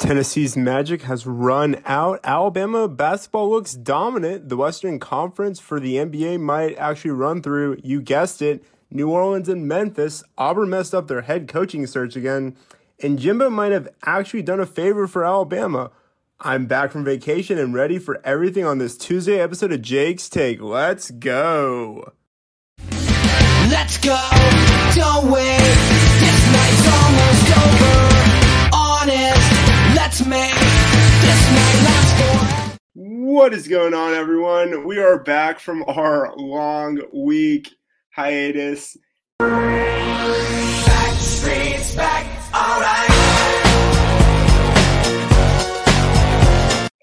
Tennessee's magic has run out. Alabama basketball looks dominant. The Western Conference for the NBA might actually run through, you guessed it, New Orleans and Memphis. Auburn messed up their head coaching search again. And Jimbo might have actually done a favor for Alabama. I'm back from vacation and ready for everything on this Tuesday episode of Jake's Take. Let's go. Let's go. Don't wait. What is going on, everyone? We are back from our long week hiatus. Back streets back. All right.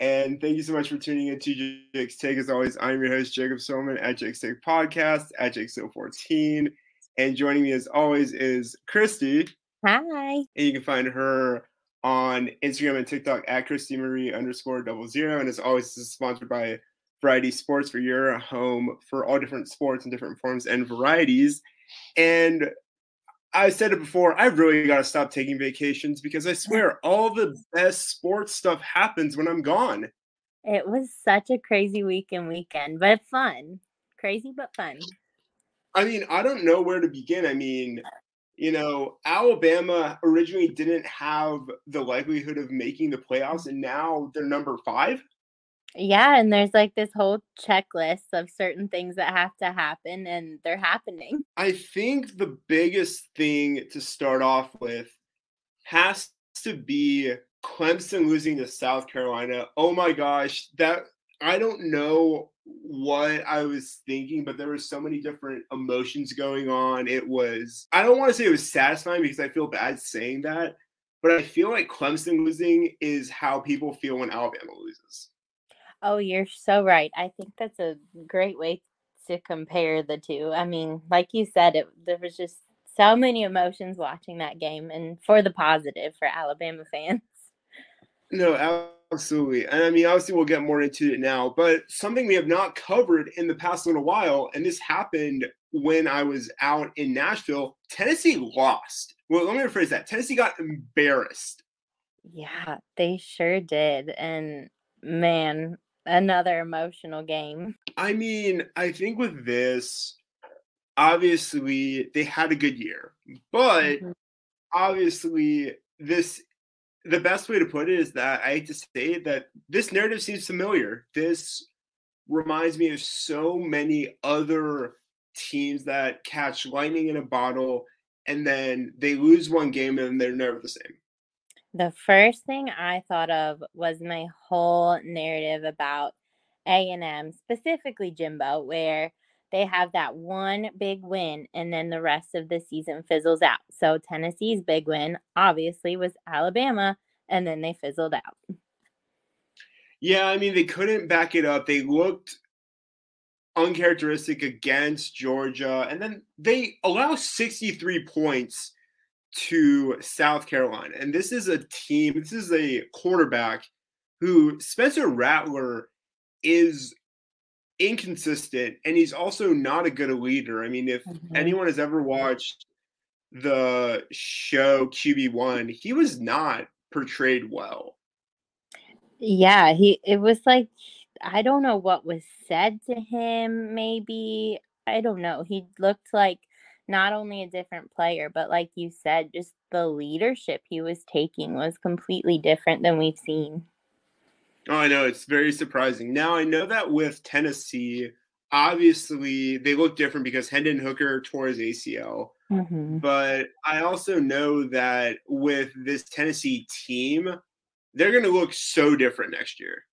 And thank you so much for tuning in to Jake's Take. As always, I'm your host, Jacob Silman at Jake's Take Podcast at Jake 14 And joining me as always is Christy. Hi. And you can find her on Instagram and TikTok at Christy Marie underscore double zero. And as always, this is sponsored by Variety Sports for your home for all different sports and different forms and varieties. And I said it before, I've really got to stop taking vacations because I swear all the best sports stuff happens when I'm gone. It was such a crazy week and weekend, but fun. Crazy but fun. I mean, I don't know where to begin. I mean, uh, you know, Alabama originally didn't have the likelihood of making the playoffs, and now they're number five. Yeah, and there's like this whole checklist of certain things that have to happen and they're happening. I think the biggest thing to start off with has to be Clemson losing to South Carolina. Oh my gosh, that I don't know what I was thinking, but there were so many different emotions going on. It was I don't want to say it was satisfying because I feel bad saying that, but I feel like Clemson losing is how people feel when Alabama loses. Oh, you're so right. I think that's a great way to compare the two. I mean, like you said, it there was just so many emotions watching that game and for the positive for Alabama fans. No, absolutely. And I mean, obviously, we'll get more into it now, but something we have not covered in the past little while, and this happened when I was out in Nashville, Tennessee lost. Well, let me rephrase that. Tennessee got embarrassed. Yeah, they sure did. And man, another emotional game. I mean, I think with this, obviously, they had a good year, but Mhm. obviously, this the best way to put it is that I hate to say that this narrative seems familiar. This reminds me of so many other teams that catch lightning in a bottle and then they lose one game and they're never the same. The first thing I thought of was my whole narrative about A&M, specifically Jimbo, where they have that one big win and then the rest of the season fizzles out. So Tennessee's big win obviously was Alabama and then they fizzled out. Yeah, I mean they couldn't back it up. They looked uncharacteristic against Georgia, and then they allow 63 points to South Carolina. And this is a team, this is a quarterback who Spencer Rattler is inconsistent and he's also not a good leader. I mean, if Mhm. anyone has ever watched the show QB1, he was not portrayed well. Yeah, he it was like I don't know what was said to him maybe. I don't know. He looked like not only a different player, but like you said, just the leadership he was taking was completely different than we've seen. Oh, I know. It's very surprising. Now, I know that with Tennessee, obviously they look different because Hendon Hooker tore his ACL. Mhm. But I also know that with this Tennessee team, they're going to look so different next year.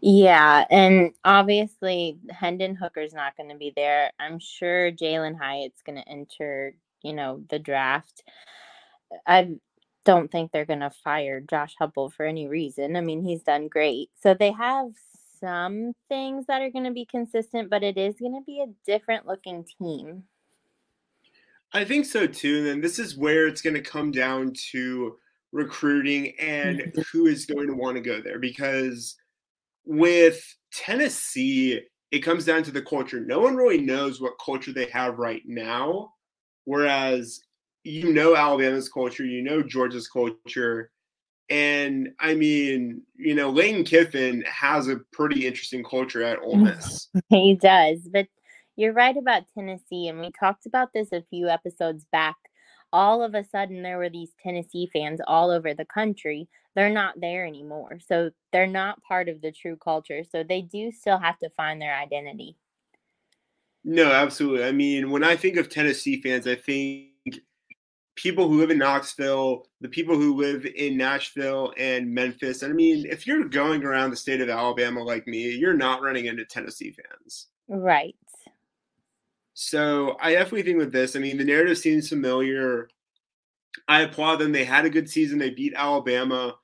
Yeah, and obviously Hendon Hooker's not going to be there. I'm sure Jalin Hyatt's going to enter, you know, the draft. I don't think they're going to fire Josh Heupel for any reason. I mean, he's done great. So they have some things that are going to be consistent, but it is going to be a different looking team. I think so too. And this is where it's going to come down to recruiting and who is going to want to go there because with Tennessee, it comes down to the culture. No one really knows what culture they have right now. Whereas you know Alabama's culture, you know Georgia's culture. And I mean, you know, Lane Kiffin has a pretty interesting culture at Ole Miss. he does, but you're right about Tennessee, and we talked about this a few episodes back. All of a sudden, there were these Tennessee fans all over the country. They're not there anymore. So they're not part of the true culture. So they do still have to find their identity. No, absolutely. I mean, when I think of Tennessee fans, I think people who live in Knoxville, the people who live in Nashville and Memphis. And I mean, if you're going around the state of Alabama like me, you're not running into Tennessee fans. Right. So I definitely think with this, I mean, the narrative seems familiar. I applaud them. They had a good season. They beat Alabama,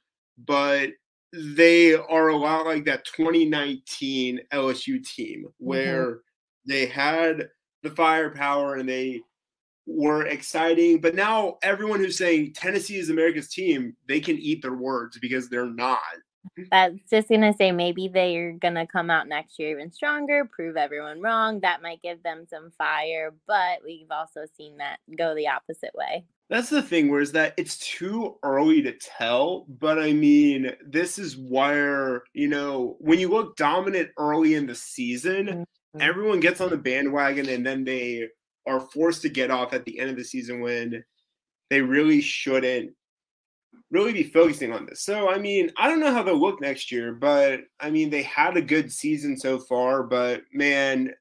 but they are a lot like that 2019 LSU team where mm-hmm. they had the firepower and they were exciting. But now everyone who's saying Tennessee is America's team, they can eat their words because they're not. That's just gonna say maybe they're gonna come out next year even stronger, prove everyone wrong. That might give them some fire, but we've also seen that go the opposite way. That's the thing, where is that it's too early to tell. But I mean, this is where, you know, when you look dominant early in the season, mm-hmm. everyone gets on the bandwagon and then they are forced to get off at the end of the season when they really shouldn't really be focusing on this. So, I mean, I don't know how they'll look next year, but I mean, they had a good season so far, but man,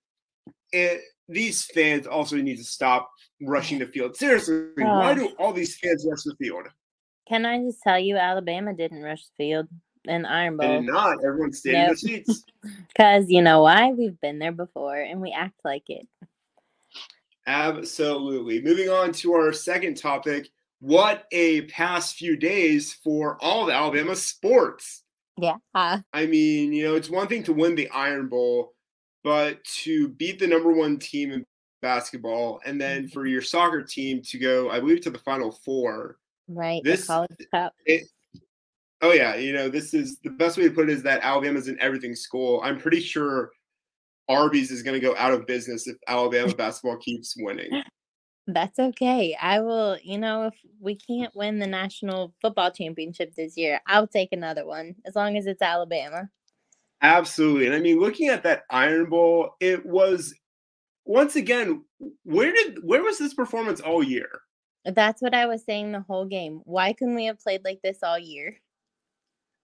it, these fans also need to stop rushing the field. Seriously, why do all these fans rush the field? Can I just tell you, Alabama didn't rush the field in Iron Bowl. They did not. Everyone stayed nope. in their seats. Because you know why? We've been there before and we act like it. Absolutely. Moving on to our second topic. What a past few days for all of Alabama sports. Yeah. Uh, I mean, you know, it's one thing to win the Iron Bowl, but to beat the number one team in basketball and then for your soccer team to go, I believe, to the final four. Right. This college cup. It, oh yeah, you know, this is the best way to put it is that Alabama's an everything school. I'm pretty sure Arby's is going to go out of business if Alabama basketball keeps winning. That's okay. I will, you know, if we can't win the national football championship this year, I'll take another one as long as it's Alabama. Absolutely. And I mean, looking at that Iron Bowl, it was once again, where did where was this performance all year? That's what I was saying the whole game. Why couldn't we have played like this all year?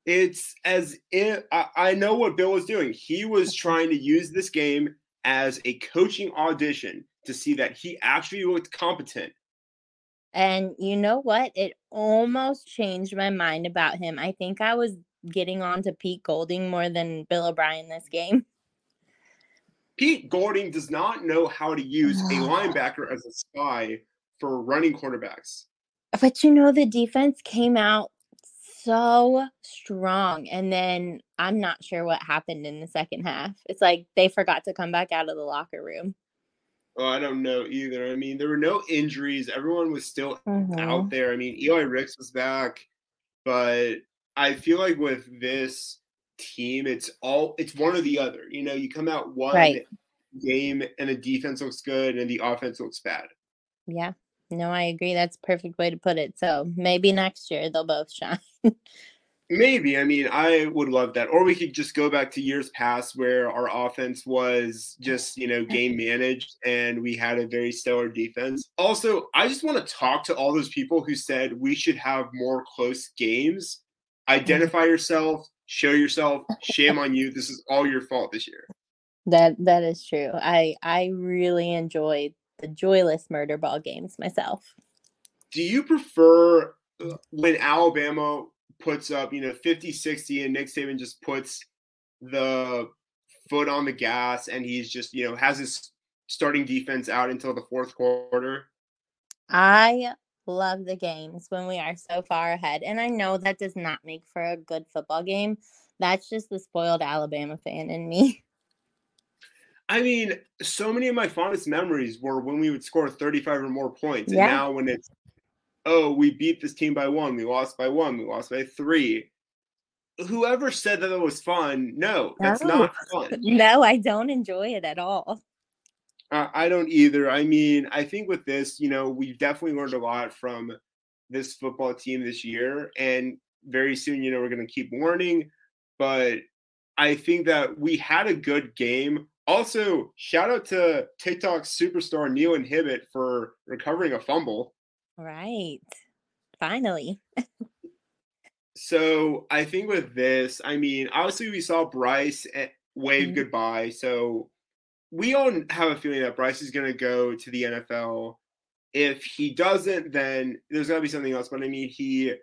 It's as if I, I know what Bill was doing. He was trying to use this game as a coaching audition to see that he actually looked competent. And you know what? It almost changed my mind about him. I think I was getting on to Pete Golding more than Bill O'Brien this game. Pete Golding does not know how to use a linebacker as a spy for running quarterbacks. But you know, the defense came out so strong. And then I'm not sure what happened in the second half. It's like they forgot to come back out of the locker room. Oh, I don't know either. I mean, there were no injuries. Everyone was still mm-hmm. out there. I mean, Eli Ricks was back, but I feel like with this team, it's all it's one or the other. You know, you come out one right. game and the defense looks good and the offense looks bad. Yeah. No, I agree. That's perfect way to put it. So maybe next year they'll both shine. maybe. I mean, I would love that. Or we could just go back to years past where our offense was just, you know, game managed and we had a very stellar defense. Also, I just want to talk to all those people who said we should have more close games. Mm-hmm. Identify yourself, show yourself. Shame on you. This is all your fault this year. That that is true. I I really enjoyed the joyless murder ball games myself. Do you prefer uh, when Alabama puts up, you know, 50 60 and Nick Saban just puts the foot on the gas and he's just, you know, has his starting defense out until the fourth quarter? I love the games when we are so far ahead. And I know that does not make for a good football game. That's just the spoiled Alabama fan in me. I mean, so many of my fondest memories were when we would score 35 or more points. And now when it's, oh, we beat this team by one, we lost by one, we lost by three. Whoever said that it was fun, no, that's no. not fun. No, I don't enjoy it at all. Uh, I don't either. I mean, I think with this, you know, we've definitely learned a lot from this football team this year. And very soon, you know, we're going to keep warning. But I think that we had a good game. Also, shout out to TikTok superstar Neil Inhibit for recovering a fumble. Right. Finally. so I think with this, I mean, obviously we saw Bryce eh, wave Mhm. goodbye. So we all have a feeling that Bryce is going to go to the NFL. If he doesn't, then there's going to be something else. But I mean, he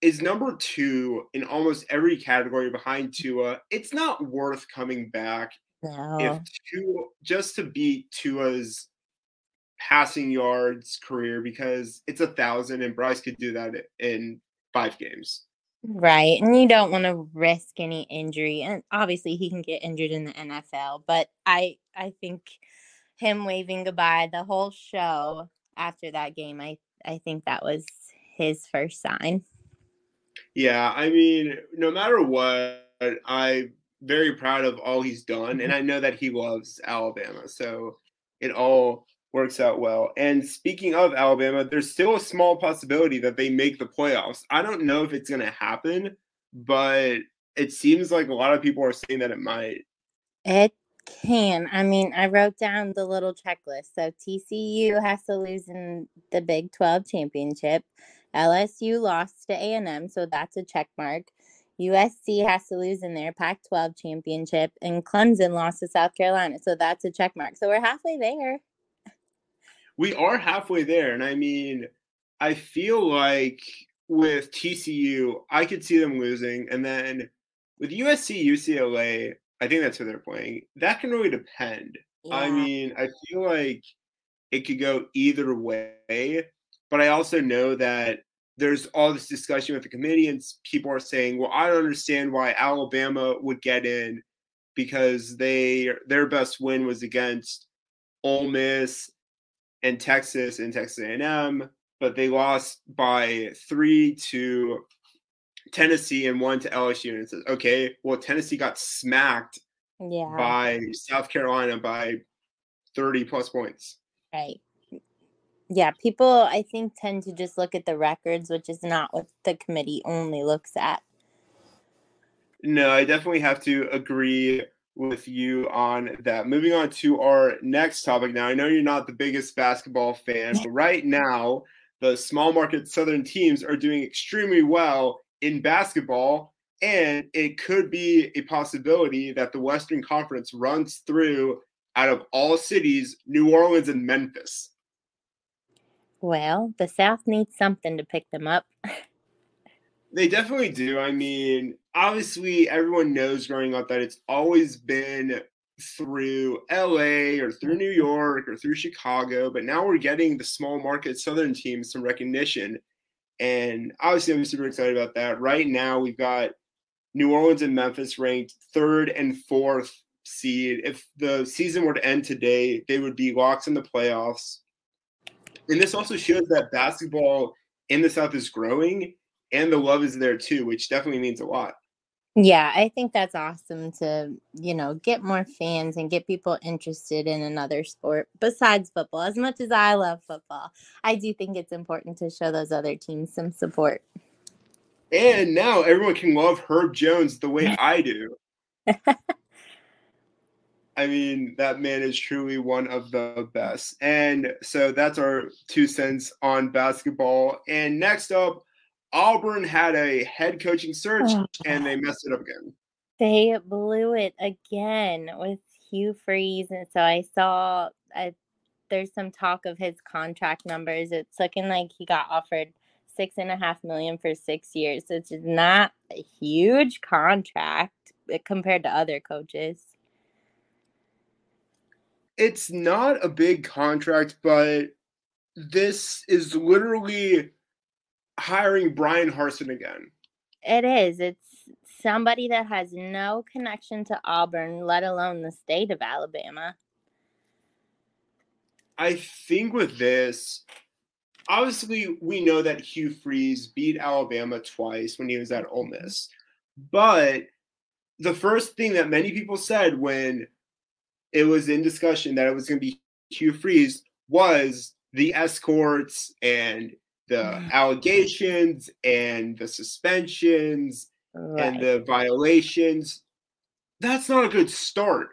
is number two in almost every category behind Tua. It's not worth coming back No. if Tua just to beat Tua's passing yards career because it's a thousand and Bryce could do that in five games. Right. And you don't want to risk any injury. And obviously he can get injured in the NFL, but I I think him waving goodbye the whole show after that game, I I think that was his first sign. Yeah, I mean, no matter what, I'm very proud of all he's done, and mm-hmm. I know that he loves Alabama, so it all works out well. And speaking of Alabama, there's still a small possibility that they make the playoffs. I don't know if it's going to happen, but it seems like a lot of people are saying that it might. It can. I mean, I wrote down the little checklist. So TCU has to lose in the Big 12 championship. LSU lost to A&M, so that's a check mark. USC has to lose in their Pac 12 championship, and Clemson lost to South Carolina, so that's a check mark. So we're halfway there. we are halfway there. And I mean, I feel like with TCU, I could see them losing. And then with USC, UCLA, I think that's who they're playing. That can really depend. I mean, I feel like it could go either way. But I also know that there's all this discussion with the committee, and people are saying, well, I don't understand why Alabama would get in because they their best win was against Ole Miss and Texas and Texas A&M, but they lost by three to Tennessee and one to LSU. And it says, okay, well, Tennessee got smacked yeah. by South Carolina by 30 plus points. Right. Yeah, people I think tend to just look at the records, which is not what the committee only looks at. No, I definitely have to agree with you on that. Moving on to our next topic now. I know you're not the biggest basketball fan, but right now, the small market Southern teams are doing extremely well in basketball, and it could be a possibility that the Western Conference runs through out of all cities, New Orleans and Memphis. Well, the South needs something to pick them up. They definitely do. I mean, obviously, everyone knows growing up that it's always been through LA or through New York or through Chicago, but now we're getting the small market Southern teams some recognition. And obviously, I'm super excited about that. Right now, we've got New Orleans and Memphis ranked third and fourth seed. If the season were to end today, they would be locked in the playoffs. And this also shows that basketball in the South is growing and the love is there too, which definitely means a lot. Yeah, I think that's awesome to, you know, get more fans and get people interested in another sport besides football. As much as I love football, I do think it's important to show those other teams some support. And now everyone can love Herb Jones the way I do. I mean, that man is truly one of the best. And so that's our two cents on basketball. And next up, Auburn had a head coaching search and they messed it up again. They blew it again with Hugh Freeze, and so I saw uh, there's some talk of his contract numbers. It's looking like he got offered six and a half million for six years, which is not a huge contract uh, compared to other coaches. It's not a big contract, but this is literally hiring Bryan Harsin again. It is. It's somebody that has no connection to Auburn, let alone the state of Alabama. I think with this, obviously, we know that Hugh Freeze beat Alabama twice when he was at Ole Miss. But the first thing that many people said when it was in discussion that it was going to be Hugh Freeze was the escorts and the allegations and the suspensions Right. and the violations. That's not a good start.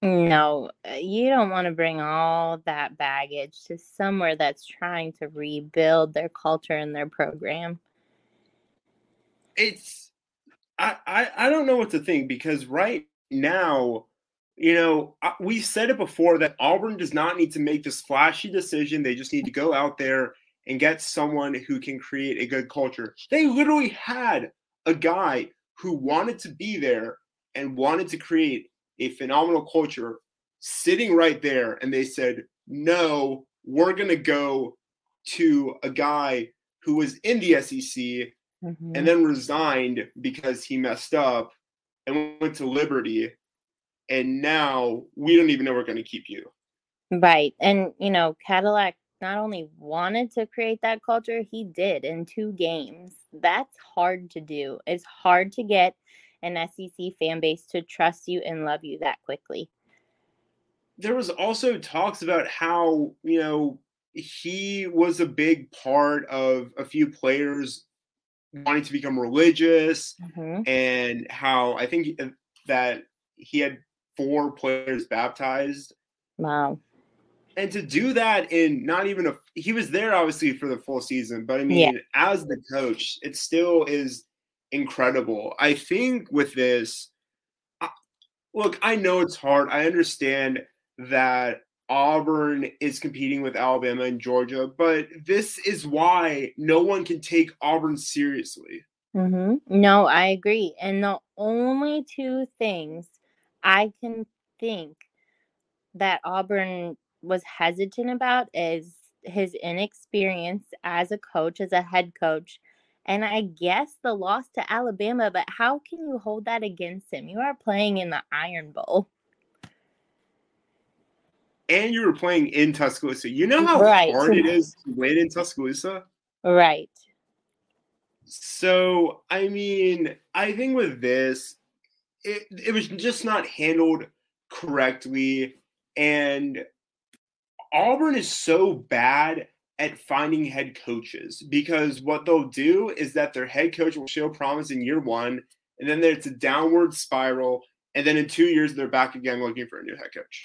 No, uh, you don't want to bring all that baggage to somewhere that's trying to rebuild their culture and their program. It's I I, I don't know what to think because right now, you know, we've said it before that Auburn does not need to make this flashy decision. They just need to go out there and get someone who can create a good culture. They literally had a guy who wanted to be there and wanted to create a phenomenal culture sitting right there and they said, "No, we're going to go to a guy who was in the SEC Mhm. and then resigned because he messed up and went to Liberty. And now we don't even know we're going to keep you. Right. And, you know, Cadillac not only wanted to create that culture, he did in two games. That's hard to do. It's hard to get an SEC fan base to trust you and love you that quickly. There was also talks about how, you know, he was a big part of a few players wanting to become religious Mhm. and how I think that he had four players baptized. Wow. and to do that in not even a he was there obviously for the full season but i mean as the coach it still is incredible. I think with this I- look i know it's hard. I understand that auburn is competing with alabama and georgia but this is why no one can take auburn seriously. Hmm No, I agree. And the only two things I can think that Auburn was hesitant about is his inexperience as a coach, as a head coach, and I guess the loss to Alabama. But how can you hold that against him? You are playing in the Iron Bowl. and you were playing in tuscaloosa you know how Right. hard it is to win in tuscaloosa Right. So, I mean, I think with this, it, it was just not handled correctly. And Auburn is so bad at finding head coaches because what they'll do is that their head coach will show promise in year one, and then it's a downward spiral. And then in two years, they're back again looking for a new head coach.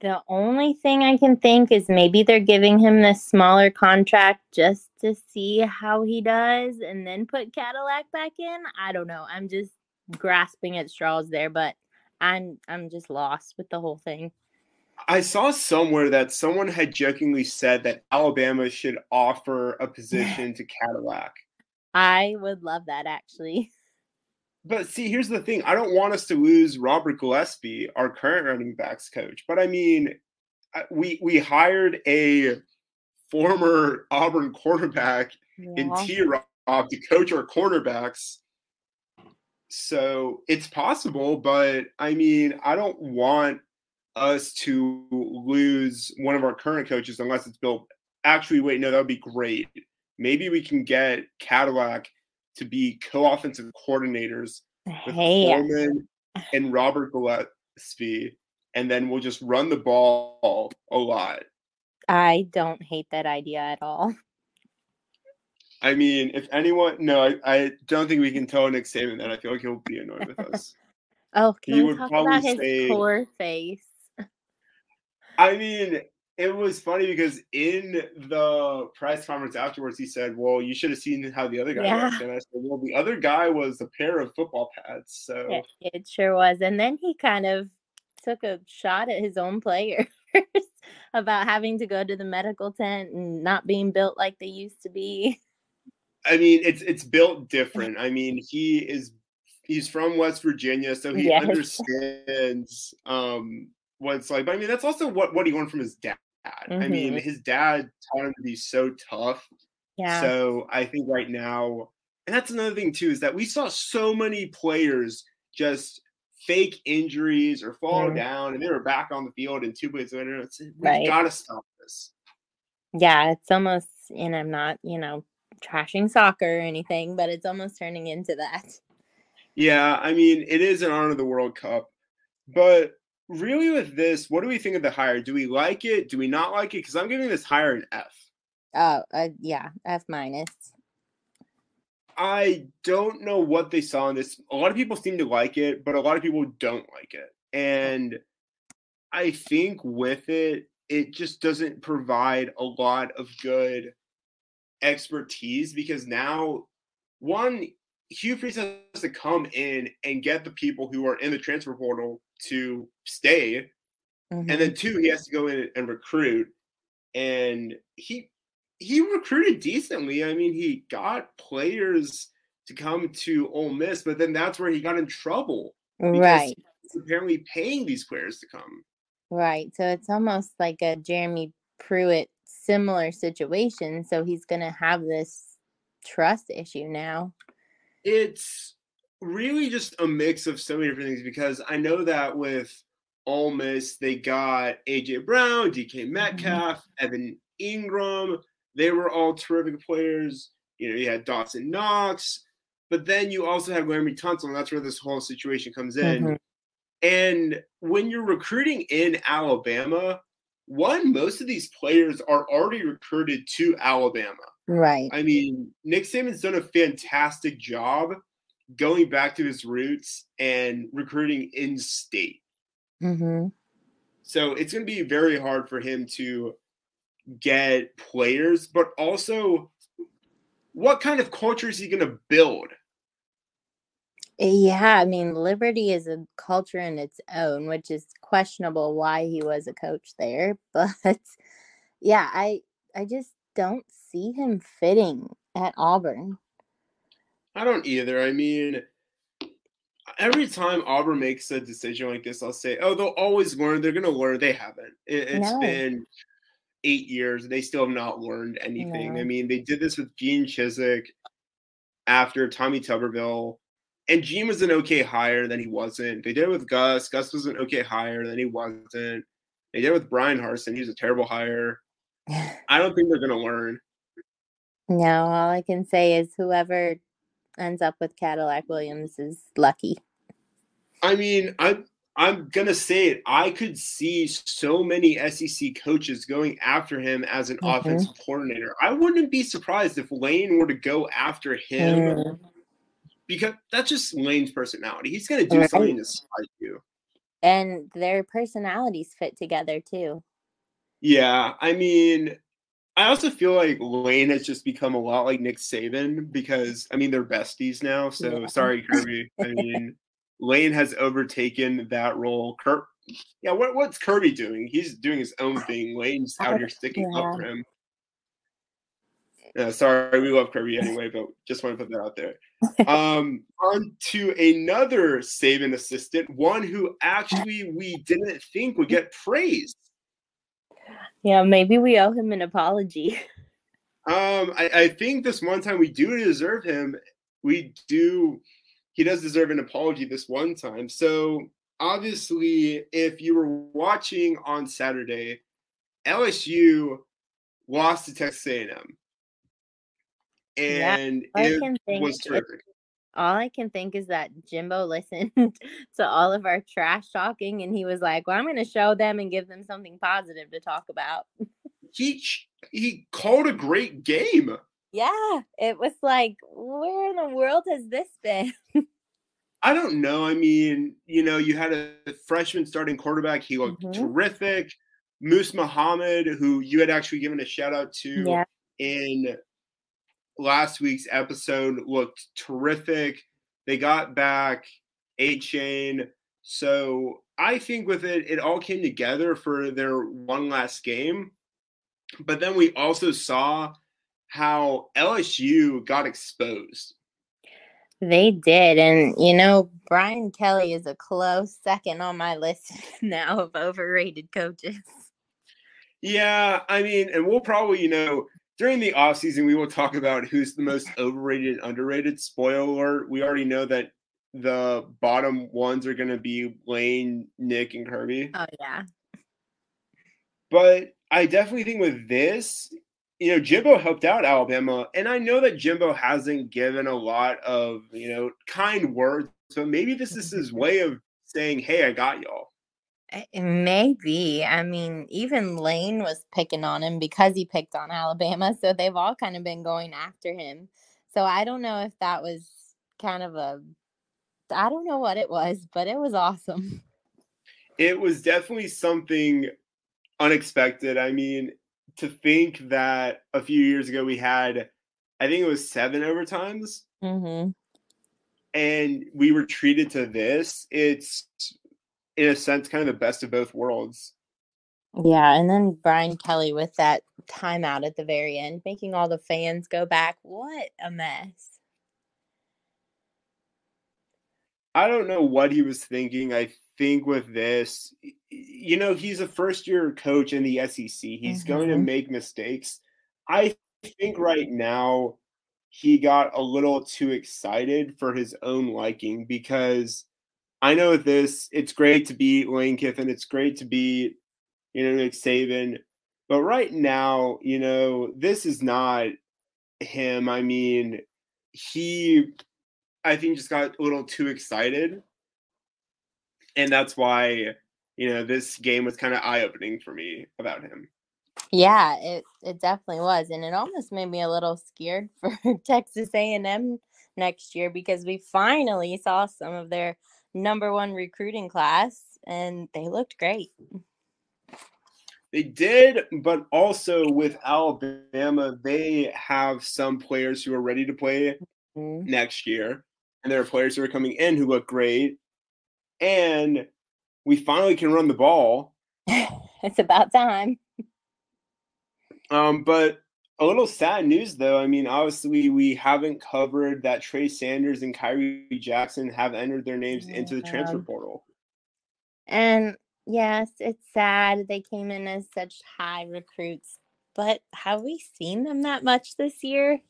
The only thing I can think is maybe they're giving him this smaller contract just to see how he does and then put Cadillac back in. I don't know. I'm just grasping at straws there, but I'm I'm just lost with the whole thing. I saw somewhere that someone had jokingly said that Alabama should offer a position to Cadillac. I would love that actually. But see, here's the thing. I don't want us to lose Robert Gillespie, our current running backs coach. But I mean, uh, we we hired a former Auburn quarterback in Yeah. T Rob to coach our cornerbacks. So it's possible, but I mean, I don't want us to lose one of our current coaches unless it's Bill. Actually, wait, no, that would be great. Maybe we can get Cadillac to be co-offensive coordinators with Hey, Foreman and Robert Gillespie, and then we'll just run the ball a lot. I don't hate that idea at all. I mean, if anyone, no, I, I don't think we can tell Nick Saban that. I feel like he'll be annoyed with us. Oh, can He would talk probably about his say- poor face? I mean, it was funny because in the press conference afterwards, he said, "Well, you should have seen how the other guy Yeah. looked." And I said, "Well, the other guy was a pair of football pads." So It, it sure was. And then he kind of took a shot at his own players about having to go to the medical tent and not being built like they used to be. I mean, it's it's built different. I mean, he is he's from West Virginia, so he Yes. understands um what it's like. But I mean, that's also what what he learned from his dad. I mean, his dad taught him to be so tough. Yeah. So I think right now, and that's another thing too, is that we saw so many players just fake injuries or fall Mhm. down, and they were back on the field in two plays later. It's, we've Right. got to stop this. yeah, it's almost, and I'm not, you know, trashing soccer or anything, but it's almost turning into that. Yeah, I mean, it is an honor of the World Cup, but really with this, what do we think of the hire? Do we like it? Do we not like it? Because I'm giving this hire an F. Oh, uh, yeah, F minus. I don't know what they saw in this. A lot of people seem to like it, but a lot of people don't like it. And I think with it, it just doesn't provide a lot of good expertise because now, one, Hugh Freeze has to come in and get the people who are in the transfer portal to stay. Mhm. And then two, he has to go in and recruit. And he he recruited decently. I mean, he got players to come to Ole Miss, but then that's where he got in trouble. because right, he's apparently paying these players to come. right. So it's almost like a Jeremy Pruitt similar situation. So he's going to have this trust issue now. It's really just a mix of so many different things because I know that with Ole Miss, they got AJ Brown, DK Metcalf, Evan Engram. They were all terrific players. You know, you had Dawson Knox, but then you also have Laremy Tunsil, and that's where this whole situation comes in. Mhm. And when you're recruiting in Alabama, one, most of these players are already recruited to Alabama. Right. I mean, Nick Saban's done a fantastic job going back to his roots and recruiting in state. hmm So it's going to be very hard for him to get players, but also what kind of culture is he going to build? Yeah, I mean, Liberty is a culture in its own, which is questionable why he was a coach there. But yeah, I I just don't see him fitting at Auburn. I don't either. I mean, every time Auburn makes a decision like this, I'll say, oh, they'll always learn. They're going to learn. They haven't. It, has No. been eight years. They still have not learned anything. No. I mean, they did this with Gene Chizik after Tommy Tuberville. And Gene was an okay hire, then he wasn't. They did it with Gus. Gus was an okay hire, then he wasn't. They did it with Bryan Harsin. He was a terrible hire. I don't think they're going to learn. No, all I can say is whoever ends up with Cadillac Williams is lucky. I mean, I'm I'm gonna say it. I could see so many SEC coaches going after him as an Mhm. offensive coordinator. I wouldn't be surprised if Lane were to go after him Mm, because that's just Lane's personality. He's gonna do Right. something to spite you. And their personalities fit together too. Yeah, I mean, I also feel like Lane has just become a lot like Nick Saban because I mean they're besties now. So Yeah. sorry, Kirby. I mean, Lane has overtaken that role. Kir- yeah, what, what's Kirby doing? He's doing his own thing. Lane's out here sticking up for him. Yeah, sorry, we love Kirby anyway, but just want to put that out there. Um, on to another Saban assistant, one who actually we didn't think would get praised. Yeah, maybe we owe him an apology. Um, I, I think this one time we do deserve him. We do. He does deserve an apology this one time. So obviously, if you were watching on Saturday, LSU lost to Texas A&M, and I it was terrific. all I can think is that Jimbo listened to all of our trash talking and he was like, Well, I'm going to show them and give them something positive to talk about. He he called a great game. Yeah, it was like, Where in the world has this been? I don't know. I mean, you know, you had a freshman starting quarterback. He looked Mhm. terrific. Moose Muhammad, who you had actually given a shout out to Yeah. in last week's episode, looked terrific. They got back Achane. So I think with it, it all came together for their one last game. But then we also saw how LSU got exposed. They did. And, you know, Brian Kelly is a close second on my list now of overrated coaches. Yeah, I mean, and we'll probably, you know, during the off season, we will talk about who's the most overrated, underrated. Spoiler alert: we already know that the bottom ones are going to be Lane, Nick, and Kirby. Oh, yeah. But I definitely think with this, you know, Jimbo helped out Alabama, and I know that Jimbo hasn't given a lot of, you know, kind words, but maybe this is his way of saying, "Hey, I got y'all." Eh, Maybe. I mean, even Lane was picking on him because he picked on Alabama. So they've all kind of been going after him. So I don't know if that was kind of a, I don't know what it was, but it was awesome. It was definitely something unexpected. I mean, to think that a few years ago we had, I think it was seven overtimes, hmm and we were treated to this. It's, in a sense, kind of the best of both worlds. Yeah. And then Brian Kelly with that timeout at the very end, making all the fans go back. What a mess. I don't know what he was thinking. I think with this, you know, he's a first year coach in the SEC. He's going to Mhm. make mistakes. I think right now he got a little too excited for his own liking because I know this, it's great to beat Lane Kiffin. It's great to beat, you know, Nick Saban. But right now, you know, this is not him. I mean, he I think just got a little too excited. And that's why, you know, this game was kind of eye opening for me about him. Yeah, it it definitely was, and it almost made me a little scared for Texas A&M next year because we finally saw some of their number one recruiting class, and they looked great. They did, but also with Alabama, they have some players who are ready to play Mhm. next year. And there are players who are coming in who look great. And we finally can run the ball. it's about time. Um, but a little sad news though. I mean, obviously we haven't covered that Trey Sanders and Khyree Jackson have entered their names into the transfer portal. And yes, it's sad they came in as such high recruits, but have we seen them that much this year?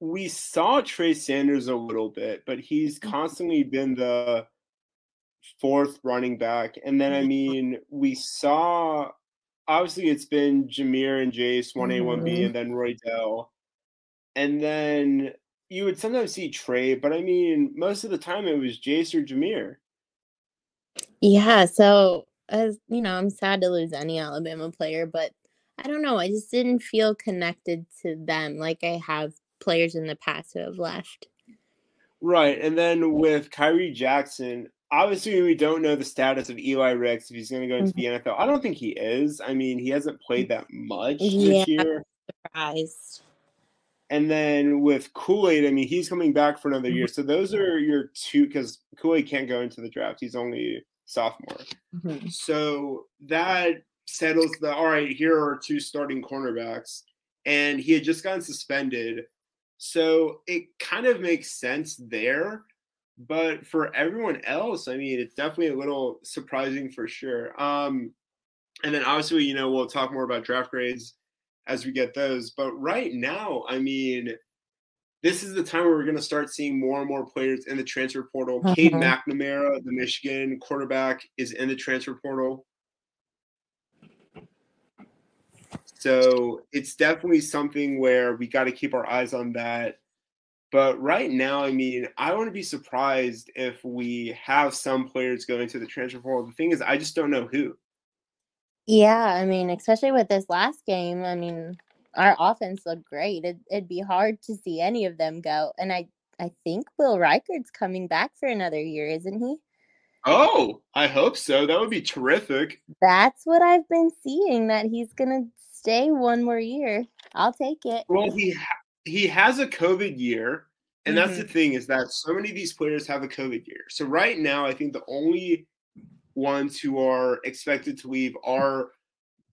We saw Trey Sanders a little bit, but he's mm-hmm. constantly been the fourth running back. And then I mm-hmm. mean, we saw obviously it's been Jahmyr and Jase, one A, one B, Mhm. and then Roy Dell. And then you would sometimes see Trey, but I mean, most of the time it was Jase or Jahmyr. Yeah, so as you know, I'm sad to lose any Alabama player, but I don't know. I just didn't feel connected to them like I have players in the past who have left. Right. And then with Khyree Jackson, obviously we don't know the status of Eli Ricks if he's going to go into the NFL. I don't think he is. I mean, he hasn't played that much Yeah. this year. Surprised. And then with Kool Aid, I mean, he's coming back for another year. So those are your two because Kool Aid can't go into the draft. He's only sophomore. Mhm. So that settles the all right, here are two starting cornerbacks. And he had just gotten suspended. So it kind of makes sense there. But for everyone else, I mean, it's definitely a little surprising for sure. Um, and then obviously, you know, we'll talk more about draft grades as we get those. But right now, I mean, this is the time where we're going to start seeing more and more players in the transfer portal. Cade Mhm. McNamara, the Michigan quarterback, is in the transfer portal. So it's definitely something where we got to keep our eyes on that. But right now, I mean, I wouldn't be surprised if we have some players going to the transfer portal. The thing is, I just don't know who. Yeah, I mean, especially with this last game, I mean, our offense looked great. It, it'd be hard to see any of them go. And I, I think Will Reichard's coming back for another year, isn't he? Oh, I hope so. That would be terrific. That's what I've been seeing, that he's going to stay one more year. I'll take it. Well, he ha- he has a COVID year, and that's the thing is that so many of these players have a COVID year. So right now, I think the only ones who are expected to leave are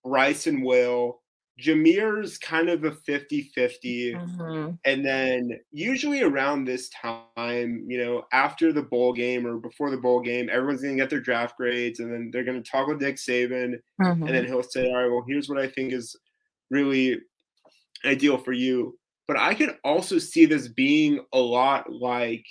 Bryce and Will. Jahmyr's kind of a 50-50. Mhm. And then usually around this time, you know, after the bowl game or before the bowl game, everyone's gonna get their draft grades and then they're gonna talk with Nick Saban and then he'll say, All right, well, here's what I think is really ideal for you. But I could also see this being a lot like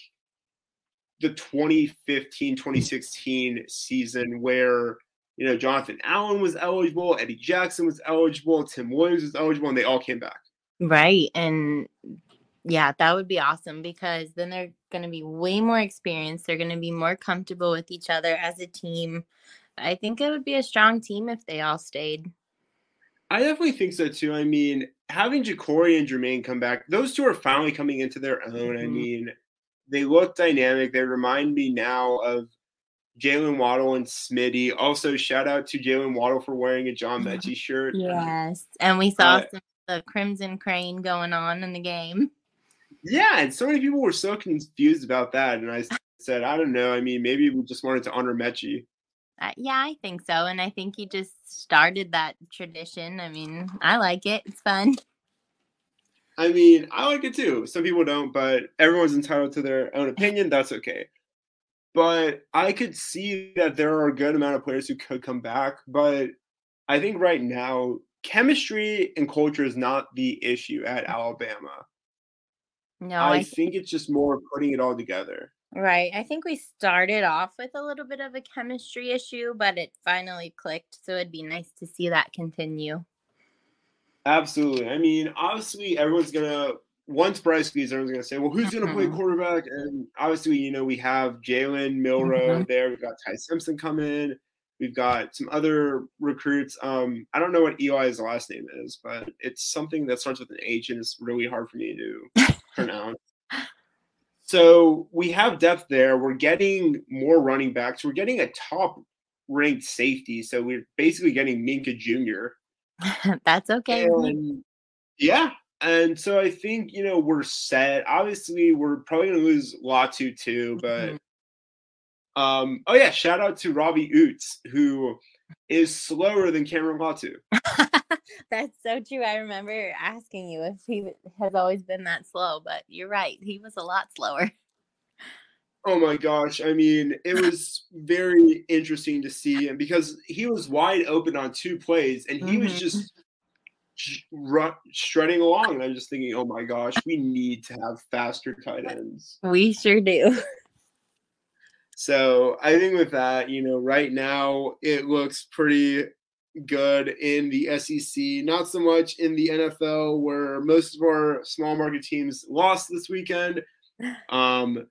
the 2015 2016 season where you know Jonathan Allen was eligible, Eddie Jackson was eligible, Tim Williams was eligible, and they all came back. Right. And Yeah, that would be awesome because then they're going to be way more experienced. They're going to be more comfortable with each other as a team. I think it would be a strong team if they all stayed. I definitely think so too. I mean, having JaCorey and Jermaine come back, those two are finally coming into their own. Mm-hmm. I mean, they look dynamic. They remind me now of Jaylen Waddle and Smitty. Also, shout out to Jaylen Waddle for wearing a John Metchie shirt. Yes, and we saw uh, some the Crimson Crane going on in the game. Yeah, and so many people were so confused about that, and I said, I don't know. I mean, maybe we just wanted to honor Metchie. Uh, yeah, I think so. And I think he just started that tradition. I mean, I like it. It's fun. I mean, I like it too. Some people don't, but everyone's entitled to their own opinion. That's okay. But I could see that there are a good amount of players who could come back. But I think right now, chemistry and culture is not the issue at Alabama. No, I, I think it's just more putting it all together. Right. I think we started off with a little bit of a chemistry issue, but it finally clicked. So it'd be nice to see that continue. Absolutely. I mean, obviously, everyone's going to, once Bryce leaves, everyone's going to say, well, who's going to play mm-hmm. quarterback? And obviously, you know, we have Jalen Milroe mm-hmm. there. We've got Ty Simpson come in. We've got some other recruits. Um, I don't know what Eli's last name is, but it's something that starts with an H and it's really hard for me to pronounce. So we have depth there. We're getting more running backs. We're getting a top ranked safety. So we're basically getting Minkah Jr. That's okay. And, yeah. And so I think, you know, we're set. Obviously, we're probably going to lose Latu too, but. Mm-hmm. Um, oh yeah, shout out to Robbie Ouzts, who is slower than Cameron Latu. That's so true. I remember asking you if he has always been that slow, but you're right. He was a lot slower. Oh my gosh. I mean, it was very interesting to see him because he was wide open on two plays and he mm-hmm. was just strutting along. And I'm just thinking, oh my gosh, we need to have faster tight ends. We sure do. So I think with that, you know, right now it looks pretty good in the SEC, not so much in the NFL, where most of our small market teams lost this weekend. Um,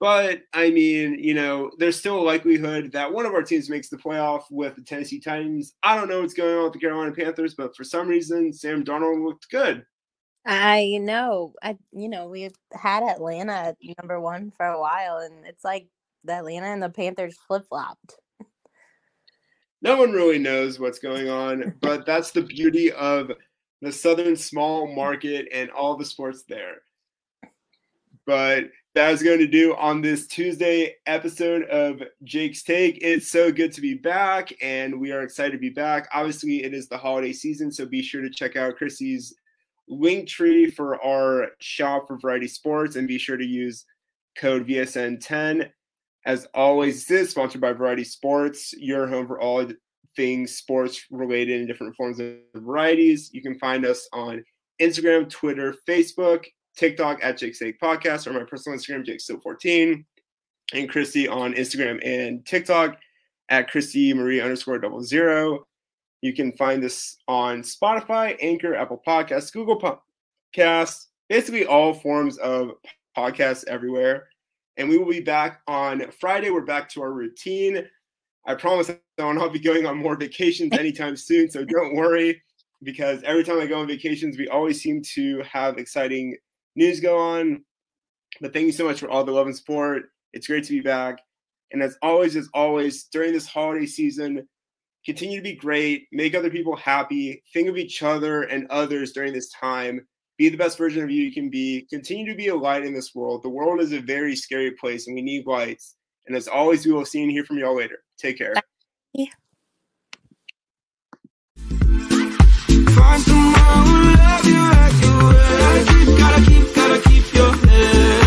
but I mean, you know, there's still a likelihood that one of our teams makes the playoff with the Tennessee Titans. I don't know what's going on with the Carolina Panthers, but for some reason, Sam Darnold looked good. I know. I you know we've had Atlanta number one for a while, and it's like the Atlanta and the Panthers flip flopped no one really knows what's going on, but that's the beauty of the Southern small market and all the sports there. But that is going to do on this Tuesday episode of Jake's Take. It's so good to be back, and we are excited to be back. Obviously, it is the holiday season, so be sure to check out Chrissy's link tree for our shop for Variety Sports, and be sure to use code VSN10 as always, this is sponsored by Variety Sports, your home for all things sports related in different forms and varieties. You can find us on Instagram, Twitter, Facebook, TikTok at Jake's Take Podcast, or my personal Instagram, Jake14, and Christy on Instagram and TikTok at Christy Marie underscore double zero. You can find us on Spotify, Anchor, Apple Podcasts, Google Podcasts, basically all forms of podcasts everywhere. And we will be back on Friday. We're back to our routine. I promise I will not be going on more vacations anytime soon. So don't worry, because every time I go on vacations, we always seem to have exciting news go on. But thank you so much for all the love and support. It's great to be back. And as always, as always, during this holiday season, continue to be great, make other people happy, think of each other and others during this time be the best version of you you can be. Continue to be a light in this world. The world is a very scary place, and we need lights. And as always, we will see and hear from y'all later. Take care. Find love you like you keep, gotta keep, gotta keep your head.